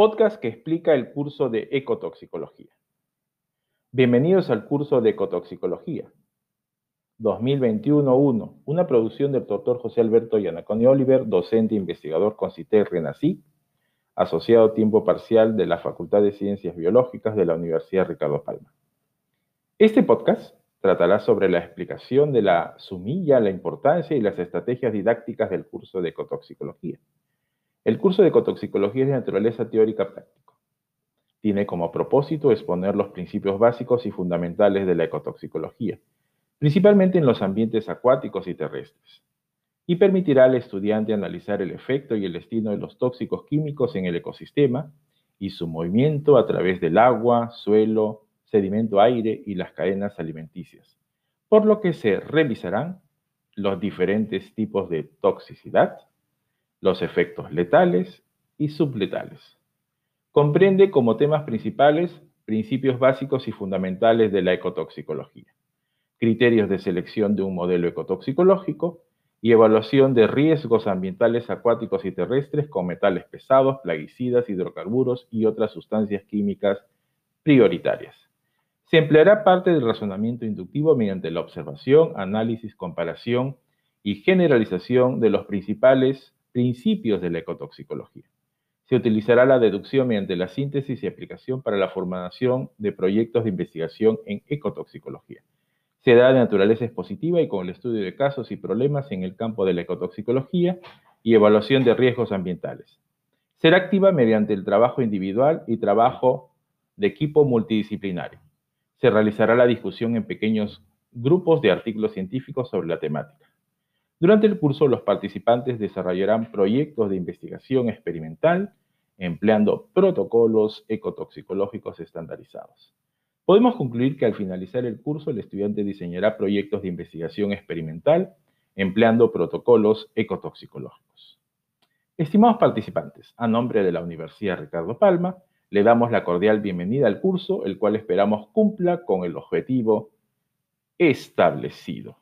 podcast que explica el curso de ecotoxicología. Bienvenidos al curso de ecotoxicología 2021-1, una producción del doctor José Alberto Yanaconi Oliver, docente e investigador con CITES RENACI, asociado a tiempo parcial de la Facultad de Ciencias Biológicas de la Universidad Ricardo Palma. Este podcast tratará sobre la explicación de la sumilla, la importancia y las estrategias didácticas del curso de ecotoxicología. El curso de ecotoxicología es de naturaleza teórica práctica. Tiene como propósito exponer los principios básicos y fundamentales de la ecotoxicología, principalmente en los ambientes acuáticos y terrestres, y permitirá al estudiante analizar el efecto y el destino de los tóxicos químicos en el ecosistema y su movimiento a través del agua, suelo, sedimento aire y las cadenas alimenticias, por lo que se revisarán los diferentes tipos de toxicidad, los efectos letales y subletales. Comprende como temas principales principios básicos y fundamentales de la ecotoxicología, criterios de selección de un modelo ecotoxicológico y evaluación de riesgos ambientales acuáticos y terrestres con metales pesados, plaguicidas, hidrocarburos y otras sustancias químicas prioritarias. Se empleará parte del razonamiento inductivo mediante la observación, análisis, comparación y generalización de los principales principios de la ecotoxicología. Se utilizará la deducción mediante la síntesis y aplicación para la formación de proyectos de investigación en ecotoxicología. Se da de naturaleza expositiva y con el estudio de casos y problemas en el campo de la ecotoxicología y evaluación de riesgos ambientales. Será activa mediante el trabajo individual y trabajo de equipo multidisciplinario. Se realizará la discusión en pequeños grupos de artículos científicos sobre la temática. Durante el curso, los participantes desarrollarán proyectos de investigación experimental empleando protocolos ecotoxicológicos estandarizados. Podemos concluir que al finalizar el curso, el estudiante diseñará proyectos de investigación experimental empleando protocolos ecotoxicológicos. Estimados participantes, a nombre de la Universidad Ricardo Palma, le damos la cordial bienvenida al curso, el cual esperamos cumpla con el objetivo establecido.